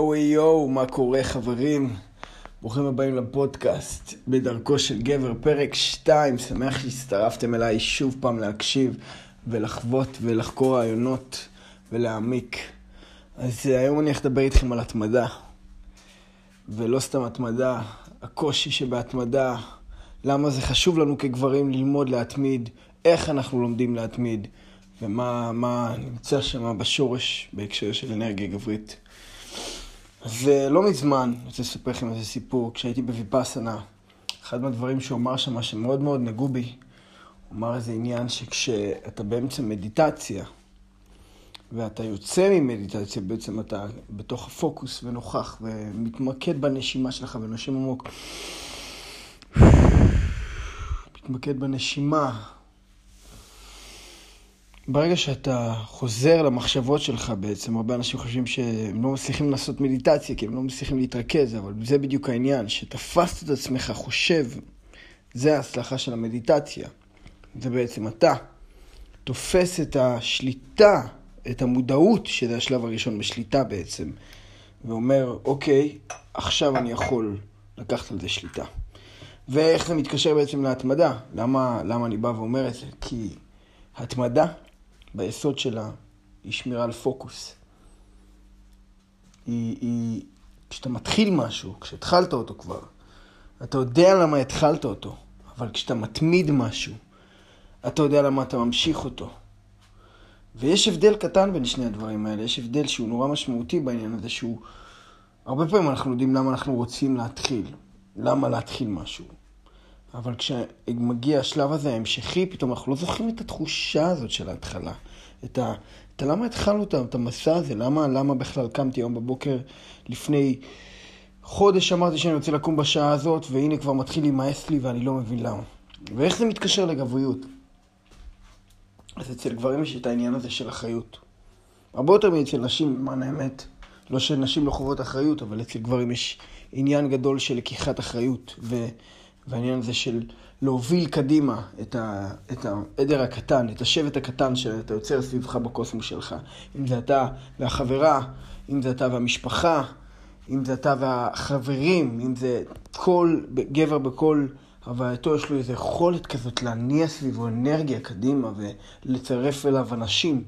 יואו יואו, מה קורה חברים? ברוכים הבאים לפודקאסט בדרכו של גבר, פרק 2. שמח שהצטרפתם אליי שוב פעם להקשיב ולחוות ולחקור רעיונות ולהעמיק. אז אה, היום אני הולך לדבר איתכם על התמדה. ולא סתם התמדה, הקושי שבהתמדה, למה זה חשוב לנו כגברים ללמוד להתמיד, איך אנחנו לומדים להתמיד. ומה נמצא שם בשורש בהקשר של אנרגיה גברית. ולא מזמן, אני רוצה לספר לכם איזה סיפור, כשהייתי בוויפאסנה, אחד מהדברים שהוא אמר שם, שמאוד מאוד נגעו בי, הוא אמר איזה עניין שכשאתה באמצע מדיטציה, ואתה יוצא ממדיטציה, בעצם אתה בתוך הפוקוס ונוכח ומתמקד בנשימה שלך ונושם עמוק. מתמקד בנשימה, ברגע שאתה חוזר למחשבות שלך בעצם, הרבה אנשים חושבים שהם לא מצליחים לעשות מדיטציה, כי הם לא מצליחים להתרכז, אבל זה בדיוק העניין, שתפסת את עצמך חושב, זה ההצלחה של המדיטציה. זה בעצם אתה תופס את השליטה, את המודעות, שזה השלב הראשון בשליטה בעצם, ואומר, אוקיי, עכשיו אני יכול לקחת על זה שליטה. ואיך זה מתקשר בעצם להתמדה? למה, למה אני בא ואומר את זה? כי התמדה ביסוד שלה היא שמירה על פוקוס. היא, היא, כשאתה מתחיל משהו, כשהתחלת אותו כבר, אתה יודע למה התחלת אותו, אבל כשאתה מתמיד משהו, אתה יודע למה אתה ממשיך אותו. ויש הבדל קטן בין שני הדברים האלה, יש הבדל שהוא נורא משמעותי בעניין הזה, שהוא... הרבה פעמים אנחנו יודעים למה אנחנו רוצים להתחיל, למה להתחיל משהו. אבל כשמגיע השלב הזה ההמשכי, פתאום אנחנו לא זוכרים את התחושה הזאת של ההתחלה. את ה... את למה התחלנו את המסע הזה? למה, למה בכלל קמתי היום בבוקר לפני חודש אמרתי שאני רוצה לקום בשעה הזאת, והנה כבר מתחיל להימאס לי ואני לא מבין למה. ואיך זה מתקשר לגבריות? אז אצל גברים יש את העניין הזה של אחריות. הרבה יותר מאצל נשים, למען האמת. לא שנשים לא חוות אחריות, אבל אצל גברים יש עניין גדול של לקיחת אחריות. ו... והעניין הזה של להוביל קדימה את, ה, את העדר הקטן, את השבט הקטן שאתה יוצר סביבך בקוסמוס שלך. אם זה אתה והחברה, אם זה אתה והמשפחה, אם זה אתה והחברים, אם זה כל גבר בכל הווייתו, יש לו איזו יכולת כזאת להניע סביבו אנרגיה קדימה ולצרף אליו אנשים.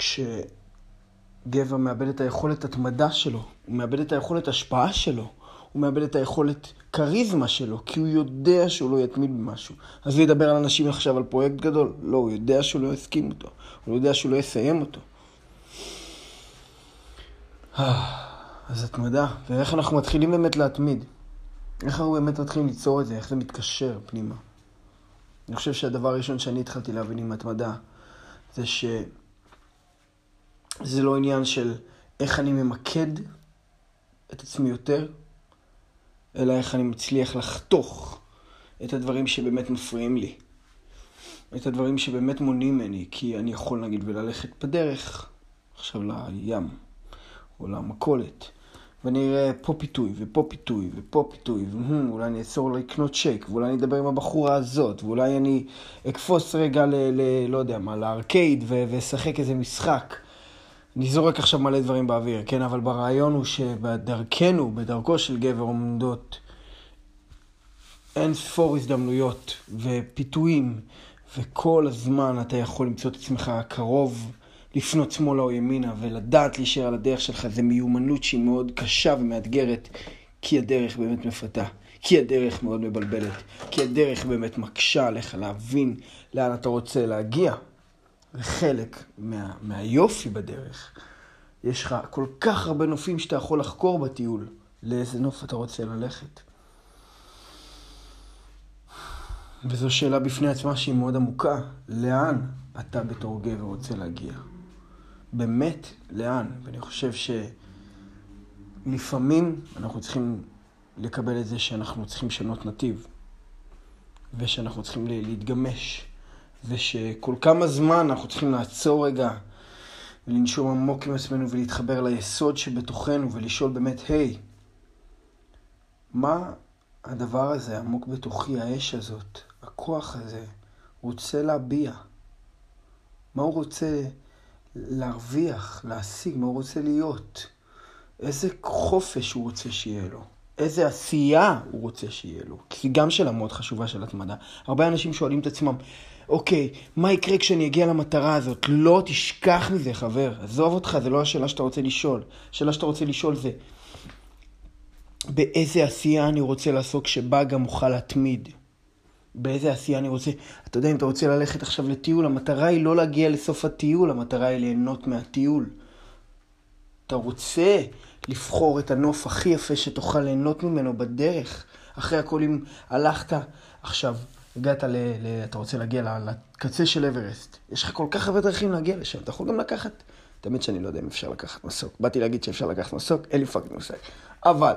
וכשגבר מאבד את היכולת התמדה שלו, הוא מאבד את היכולת השפעה שלו, הוא מאבד את היכולת כריזמה שלו, כי הוא יודע שהוא לא יתמיד במשהו. אז הוא ידבר על אנשים עכשיו על פרויקט גדול? לא, הוא יודע שהוא לא יסכים אותו. הוא יודע שהוא לא יסיים אותו. אז התמדה, ואיך אנחנו מתחילים באמת להתמיד? איך אנחנו באמת מתחילים ליצור את זה? איך זה מתקשר פנימה? אני חושב שהדבר הראשון שאני התחלתי להבין עם התמדה, זה שזה לא עניין של איך אני ממקד את עצמי יותר, אלא איך אני מצליח לחתוך את הדברים שבאמת מפריעים לי. את הדברים שבאמת מונעים ממני, כי אני יכול נגיד וללכת בדרך עכשיו לים, או למכולת, ואני אראה פה פיתוי, ופה פיתוי, ופה פיתוי, ואולי אני אעצור לקנות צ'ק, ואולי אני אדבר עם הבחורה הזאת, ואולי אני אקפוץ רגע ל... ל לא יודע מה, לארקייד, ואשחק איזה משחק. אני זורק עכשיו מלא דברים באוויר, כן? אבל ברעיון הוא שבדרכנו, בדרכו של גבר עומדות אין ספור הזדמנויות ופיתויים, וכל הזמן אתה יכול למצוא את עצמך קרוב לפנות שמאלה או ימינה, ולדעת להישאר על הדרך שלך, זה מיומנות שהיא מאוד קשה ומאתגרת, כי הדרך באמת מפתה. כי הדרך מאוד מבלבלת, כי הדרך באמת מקשה עליך להבין לאן אתה רוצה להגיע. וחלק מה, מהיופי בדרך, יש לך כל כך הרבה נופים שאתה יכול לחקור בטיול, לאיזה נוף אתה רוצה ללכת. וזו שאלה בפני עצמה שהיא מאוד עמוקה. לאן אתה בתור גבר רוצה להגיע? באמת, לאן? ואני חושב שלפעמים אנחנו צריכים לקבל את זה שאנחנו צריכים לשנות נתיב, ושאנחנו צריכים להתגמש. ושכל כמה זמן אנחנו צריכים לעצור רגע ולנשום עמוק עם עצמנו ולהתחבר ליסוד שבתוכנו ולשאול באמת, היי, מה הדבר הזה עמוק בתוכי, האש הזאת, הכוח הזה, רוצה להביע? מה הוא רוצה להרוויח, להשיג, מה הוא רוצה להיות? איזה חופש הוא רוצה שיהיה לו. איזה עשייה הוא רוצה שיהיה לו. כי גם שאלה מאוד חשובה של התמדה. הרבה אנשים שואלים את עצמם, אוקיי, מה יקרה כשאני אגיע למטרה הזאת? לא תשכח מזה, חבר. עזוב אותך, זה לא השאלה שאתה רוצה לשאול. השאלה שאתה רוצה לשאול זה, באיזה עשייה אני רוצה לעסוק שבה גם אוכל להתמיד? באיזה עשייה אני רוצה... אתה יודע, אם אתה רוצה ללכת עכשיו לטיול, המטרה היא לא להגיע לסוף הטיול, המטרה היא ליהנות מהטיול. אתה רוצה לבחור את הנוף הכי יפה שתוכל ליהנות ממנו בדרך. אחרי הכל, אם הלכת עכשיו, הגעת ל... ל אתה רוצה להגיע לקצה של אברסט, יש לך כל כך הרבה דרכים להגיע לשם, אתה יכול גם לקחת... תמיד שאני לא יודע אם אפשר לקחת מסוק. באתי להגיד שאפשר לקחת מסוק, אין לי fucking מושג. אבל,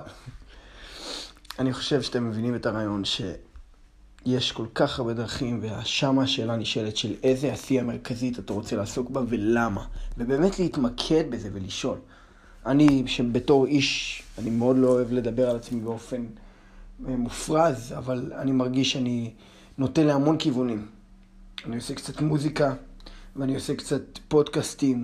אני חושב שאתם מבינים את הרעיון שיש כל כך הרבה דרכים, ושם השאלה נשאלת של איזה עשייה מרכזית אתה רוצה לעסוק בה ולמה. ובאמת להתמקד בזה ולשאול. אני, שבתור איש, אני מאוד לא אוהב לדבר על עצמי באופן אה, מופרז, אבל אני מרגיש שאני נוטה להמון כיוונים. אני עושה קצת מוזיקה, ואני עושה קצת פודקאסטים,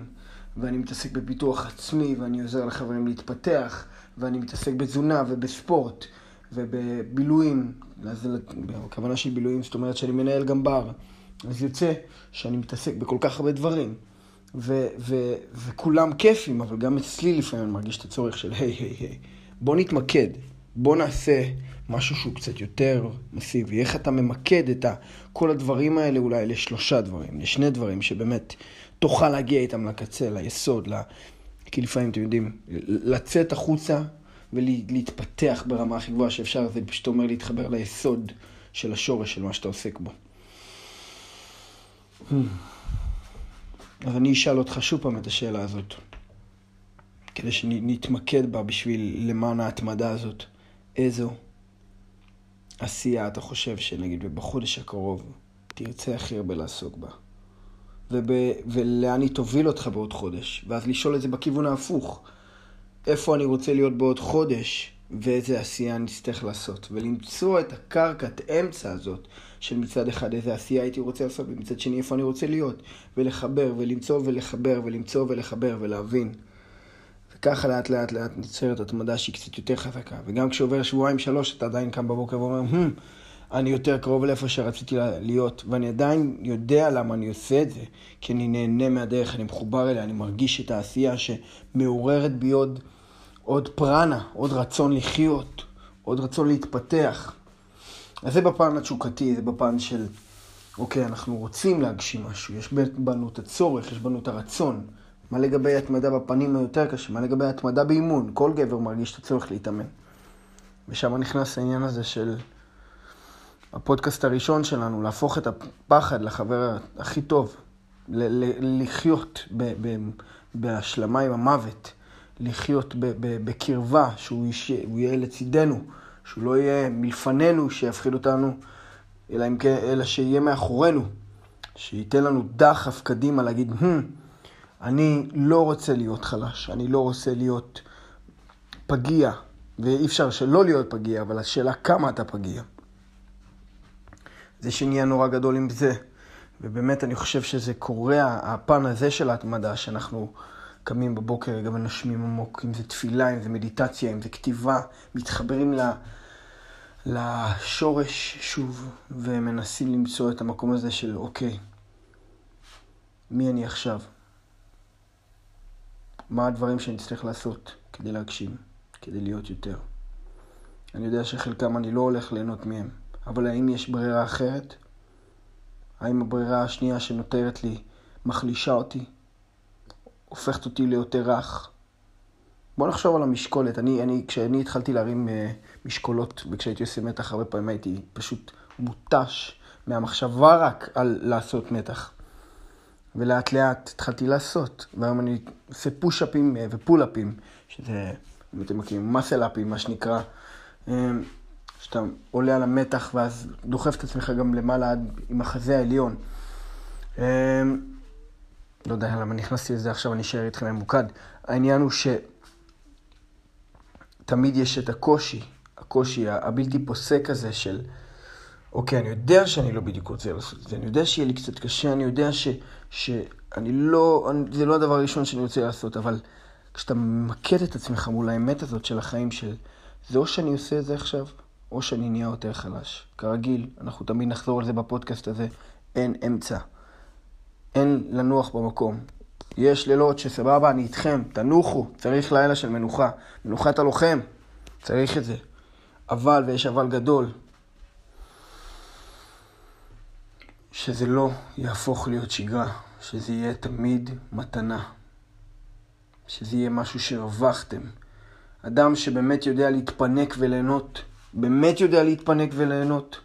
ואני מתעסק בפיתוח עצמי, ואני עוזר לחברים להתפתח, ואני מתעסק בתזונה ובספורט, ובבילויים, אז הכוונה של בילויים, זאת אומרת שאני מנהל גם בר. אז יוצא שאני מתעסק בכל כך הרבה דברים. ו- ו- וכולם כיפים, אבל גם אצלי לפעמים אני מרגיש את הצורך של היי, היי, היי, בוא נתמקד, בוא נעשה משהו שהוא קצת יותר מסיבי. איך אתה ממקד את כל הדברים האלה אולי לשלושה דברים, לשני דברים שבאמת תוכל להגיע איתם לקצה, ליסוד, ל... כי לפעמים, אתם יודעים, לצאת החוצה ולהתפתח ברמה הכי גבוהה שאפשר, זה פשוט אומר להתחבר ליסוד של השורש של מה שאתה עוסק בו. אז אני אשאל אותך שוב פעם את השאלה הזאת, כדי שנתמקד בה בשביל למען ההתמדה הזאת. איזו עשייה אתה חושב שנגיד בחודש הקרוב תרצה הכי הרבה לעסוק בה? וב, ולאן היא תוביל אותך בעוד חודש? ואז לשאול את זה בכיוון ההפוך. איפה אני רוצה להיות בעוד חודש, ואיזה עשייה אני אצטרך לעשות. ולמצוא את הקרקעת אמצע הזאת של מצד אחד איזה עשייה הייתי רוצה לעשות, ומצד שני איפה אני רוצה להיות, ולחבר, ולמצוא ולחבר, ולמצוא ולחבר, ולהבין. וככה לאט לאט לאט נוצרת התמדה שהיא קצת יותר חזקה. וגם כשעובר שבועיים שלוש, אתה עדיין קם בבוקר ואומר, hmm, אני יותר קרוב לאיפה שרציתי להיות, ואני עדיין יודע למה אני עושה את זה, כי אני נהנה מהדרך, אני מחובר אליה, אני מרגיש את העשייה שמעוררת בי עוד, עוד פרנה, עוד רצון לחיות, עוד רצון להתפתח. אז זה בפן התשוקתי, זה בפן של, אוקיי, אנחנו רוצים להגשים משהו, יש בנו את הצורך, יש בנו את הרצון. מה לגבי התמדה בפנים היותר קשה? מה לגבי התמדה באימון? כל גבר מרגיש את הצורך להתאמן. ושם נכנס העניין הזה של הפודקאסט הראשון שלנו, להפוך את הפחד לחבר הכי טוב, לחיות בהשלמה עם המוות, לחיות בקרבה, שהוא יהיה לצידנו. שהוא לא יהיה מלפנינו שיפחיד אותנו, אלא, אם כן, אלא שיהיה מאחורינו, שייתן לנו דחף קדימה להגיד, hmm, אני לא רוצה להיות חלש, אני לא רוצה להיות פגיע, ואי אפשר שלא להיות פגיע, אבל השאלה כמה אתה פגיע. זה שנהיה נורא גדול עם זה. ובאמת אני חושב שזה קורה, הפן הזה של ההתמדה, שאנחנו קמים בבוקר גם נושמים עמוק, אם זה תפילה, אם זה מדיטציה, אם זה כתיבה, מתחברים ל... לשורש שוב, ומנסים למצוא את המקום הזה של אוקיי, מי אני עכשיו? מה הדברים שאני צריך לעשות כדי להגשים, כדי להיות יותר? אני יודע שחלקם אני לא הולך ליהנות מהם, אבל האם יש ברירה אחרת? האם הברירה השנייה שנותרת לי מחלישה אותי? הופכת אותי ליותר רך? בוא נחשוב על המשקולת. אני, אני, כשאני התחלתי להרים uh, משקולות, וכשהייתי עושה מתח, הרבה פעמים הייתי פשוט מותש מהמחשבה רק על לעשות מתח. ולאט לאט התחלתי לעשות, והיום אני עושה פוש-אפים uh, ופול-אפים, שזה, אם אתם מכירים, מסל-אפים, מה שנקרא, uh, שאתה עולה על המתח ואז דוחף את עצמך גם למעלה עד עם החזה העליון. Uh, לא יודע למה נכנסתי לזה עכשיו, אני אשאר איתכם ממוקד. העניין הוא ש... תמיד יש את הקושי, הקושי הבלתי פוסק הזה של, אוקיי, אני יודע שאני לא בדיוק רוצה לעשות את זה, אני יודע שיהיה לי קצת קשה, אני יודע ש, שאני לא, אני, זה לא הדבר הראשון שאני רוצה לעשות, אבל כשאתה ממקד את עצמך מול האמת הזאת של החיים של זה או שאני עושה את זה עכשיו, או שאני נהיה יותר חלש. כרגיל, אנחנו תמיד נחזור על זה בפודקאסט הזה, אין אמצע. אין לנוח במקום. יש לילות שסבבה, אני איתכם, תנוחו, צריך לילה של מנוחה. מנוחת הלוחם, צריך את זה. אבל, ויש אבל גדול, שזה לא יהפוך להיות שגרה, שזה יהיה תמיד מתנה. שזה יהיה משהו שהרווחתם. אדם שבאמת יודע להתפנק וליהנות, באמת יודע להתפנק וליהנות.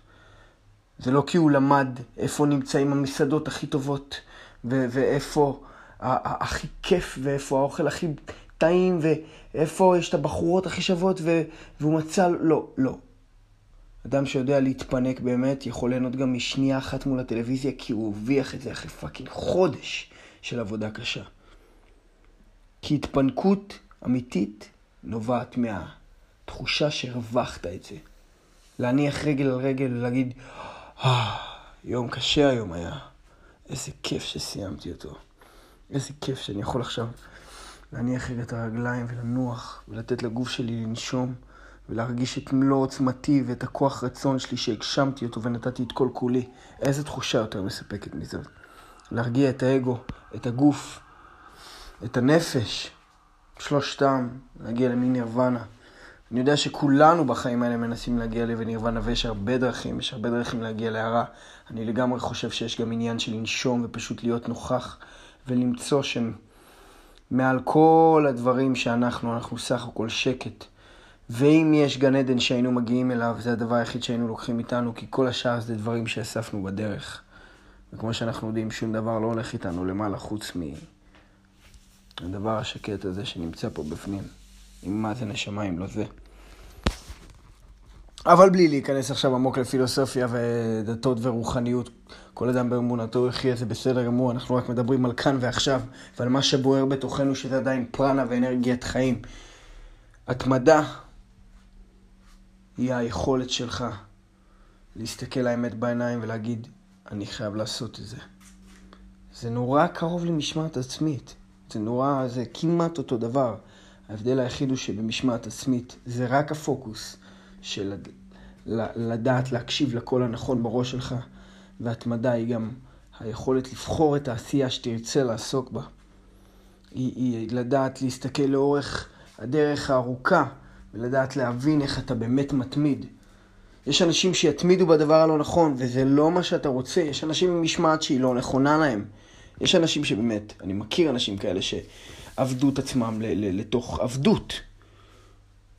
זה לא כי הוא למד איפה נמצאים המסעדות הכי טובות, ו- ואיפה הכי כיף, ואיפה האוכל הכי טעים, ואיפה יש את הבחורות הכי שוות, ו- והוא מצא... לא, לא. אדם שיודע להתפנק באמת, יכול ליהנות גם משנייה אחת מול הטלוויזיה, כי הוא הרוויח את זה אחרי פאקינג חודש של עבודה קשה. כי התפנקות אמיתית נובעת מהתחושה שהרווחת את זה. להניח רגל על רגל ולהגיד, אה, יום קשה היום היה. איזה כיף שסיימתי אותו. איזה כיף שאני יכול עכשיו להניח רגע את הרגליים ולנוח ולתת לגוף שלי לנשום ולהרגיש את מלוא עוצמתי ואת הכוח רצון שלי שהגשמתי אותו ונתתי את כל כולי. איזה תחושה יותר מספקת מזה. להרגיע את האגו, את הגוף, את הנפש, שלושתם, להגיע למין נירוונה. אני יודע שכולנו בחיים האלה מנסים להגיע לנירוונה, ויש הרבה דרכים, יש הרבה דרכים להגיע להערה. אני לגמרי חושב שיש גם עניין של לנשום ופשוט להיות נוכח ולמצוא שם מעל כל הדברים שאנחנו, אנחנו סך הכל שקט. ואם יש גן עדן שהיינו מגיעים אליו, זה הדבר היחיד שהיינו לוקחים איתנו, כי כל השאר זה דברים שאספנו בדרך. וכמו שאנחנו יודעים, שום דבר לא הולך איתנו למעלה חוץ מהדבר השקט הזה שנמצא פה בפנים. אם מה זה נשמה אם לא זה. אבל בלי להיכנס עכשיו עמוק לפילוסופיה ודתות ורוחניות, כל אדם באמונתו יחיה זה בסדר גמור, אנחנו רק מדברים על כאן ועכשיו ועל מה שבוער בתוכנו שזה עדיין פרנה ואנרגיית חיים. התמדה היא היכולת שלך להסתכל לאמת בעיניים ולהגיד, אני חייב לעשות את זה. זה נורא קרוב למשמעת עצמית. זה נורא, זה כמעט אותו דבר. ההבדל היחיד הוא שבמשמעת עצמית זה רק הפוקוס של לדעת להקשיב לקול הנכון בראש שלך, והתמדה היא גם היכולת לבחור את העשייה שתרצה לעסוק בה. היא, היא לדעת להסתכל לאורך הדרך הארוכה ולדעת להבין איך אתה באמת מתמיד. יש אנשים שיתמידו בדבר הלא נכון, וזה לא מה שאתה רוצה. יש אנשים עם משמעת שהיא לא נכונה להם. יש אנשים שבאמת, אני מכיר אנשים כאלה שעבדו את עצמם לתוך עבדות.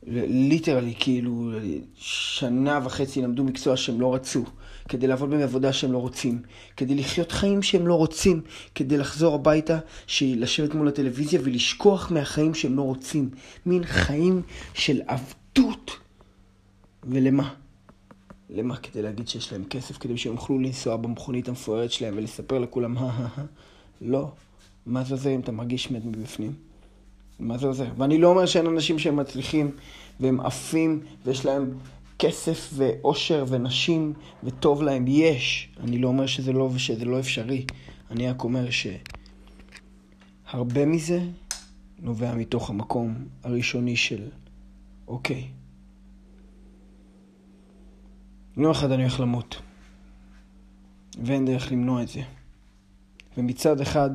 ליטרלי, כאילו, שנה וחצי למדו מקצוע שהם לא רצו, כדי לעבוד בעבודה שהם לא רוצים, כדי לחיות חיים שהם לא רוצים, כדי לחזור הביתה, לשבת מול הטלוויזיה ולשכוח מהחיים שהם לא רוצים. מין חיים של עבדות. ולמה? למה? כדי להגיד שיש להם כסף, כדי שהם יוכלו לנסוע במכונית המפוארת שלהם ולספר לכולם, לא. מה זה זה אם אתה מרגיש מת מבפנים? מה זה עוזר? ואני לא אומר שאין אנשים שהם מצליחים והם עפים ויש להם כסף ואושר ונשים וטוב להם. יש. אני לא אומר שזה לא ושזה לא אפשרי. אני רק אומר שהרבה מזה נובע מתוך המקום הראשוני של אוקיי. יום אחד אני הולך למות. ואין דרך למנוע את זה. ומצד אחד,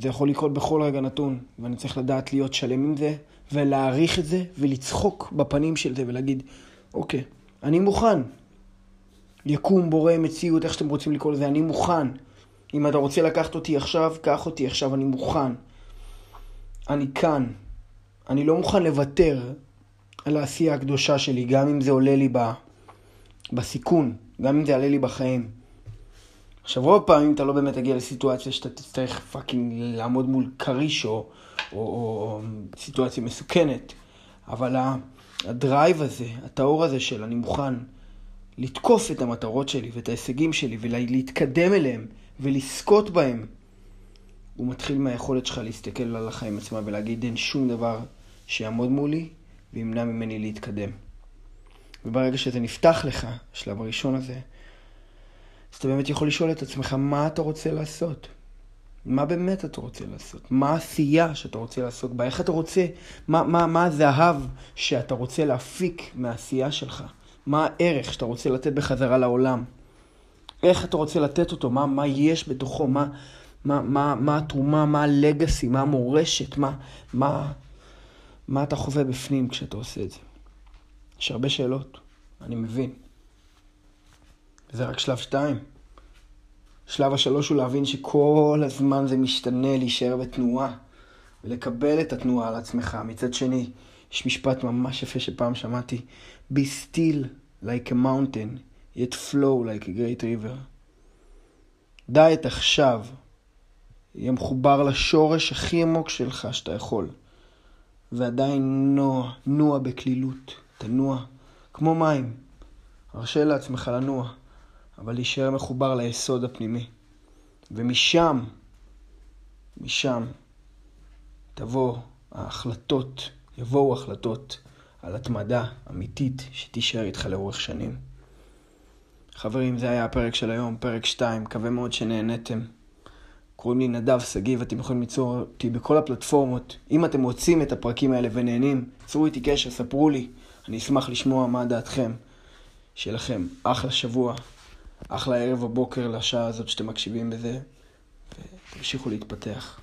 זה יכול לקרות בכל רגע נתון, ואני צריך לדעת להיות שלם עם זה, ולהעריך את זה, ולצחוק בפנים של זה, ולהגיד, אוקיי, אני מוכן. יקום, בורא, מציאות, איך שאתם רוצים לקרוא לזה, אני מוכן. אם אתה רוצה לקחת אותי עכשיו, קח אותי עכשיו, אני מוכן. אני כאן. אני לא מוכן לוותר על העשייה הקדושה שלי, גם אם זה עולה לי ב... בסיכון, גם אם זה יעלה לי בחיים. עכשיו, רוב פעמים אתה לא באמת תגיע לסיטואציה שאתה תצטרך fucking לעמוד מול כריש או, או, או, סיטואציה מסוכנת, אבל ה drive הזה, הטהור הזה של אני מוכן לתקוף את המטרות שלי ואת ההישגים שלי ולהתקדם אליהם ולזכות בהם, הוא מתחיל מהיכולת שלך להסתכל על החיים עצמם ולהגיד אין שום דבר שיעמוד מולי וימנע ממני להתקדם. וברגע שזה נפתח לך, השלב הראשון הזה, אז אתה באמת יכול לשאול את עצמך, מה אתה רוצה לעשות? מה באמת אתה רוצה לעשות? מה העשייה שאתה רוצה לעסוק בה? איך אתה רוצה, מה, מה, מה הזהב שאתה רוצה להפיק מהעשייה שלך? מה הערך שאתה רוצה לתת בחזרה לעולם? איך אתה רוצה לתת אותו? מה, מה יש בתוכו? מה, מה, מה, מה התרומה? מה הלגאסי? מה המורשת? מה, מה, מה אתה חווה בפנים כשאתה עושה את זה? יש הרבה שאלות, אני מבין. זה רק שלב שתיים. שלב השלוש הוא להבין שכל הזמן זה משתנה, להישאר בתנועה ולקבל את התנועה על עצמך. מצד שני, יש משפט ממש יפה שפעם שמעתי, be still like a mountain, yet flow like a great river. דע את עכשיו, יהיה מחובר לשורש הכי עמוק שלך שאתה יכול, ועדיין נוע, נוע בקלילות, תנוע, כמו מים. הרשה לעצמך לנוע. אבל להישאר מחובר ליסוד הפנימי. ומשם, משם, תבוא ההחלטות, יבואו החלטות על התמדה אמיתית שתישאר איתך לאורך שנים. חברים, זה היה הפרק של היום, פרק 2, מקווה מאוד שנהניתם. קוראים לי נדב שגיב, אתם יכולים ליצור אותי בכל הפלטפורמות. אם אתם רוצים את הפרקים האלה ונהנים, צרו איתי קשר, ספרו לי, אני אשמח לשמוע מה דעתכם. שיהיה לכם אחלה שבוע. אחלה ערב או בוקר לשעה הזאת שאתם מקשיבים בזה, ותמשיכו להתפתח.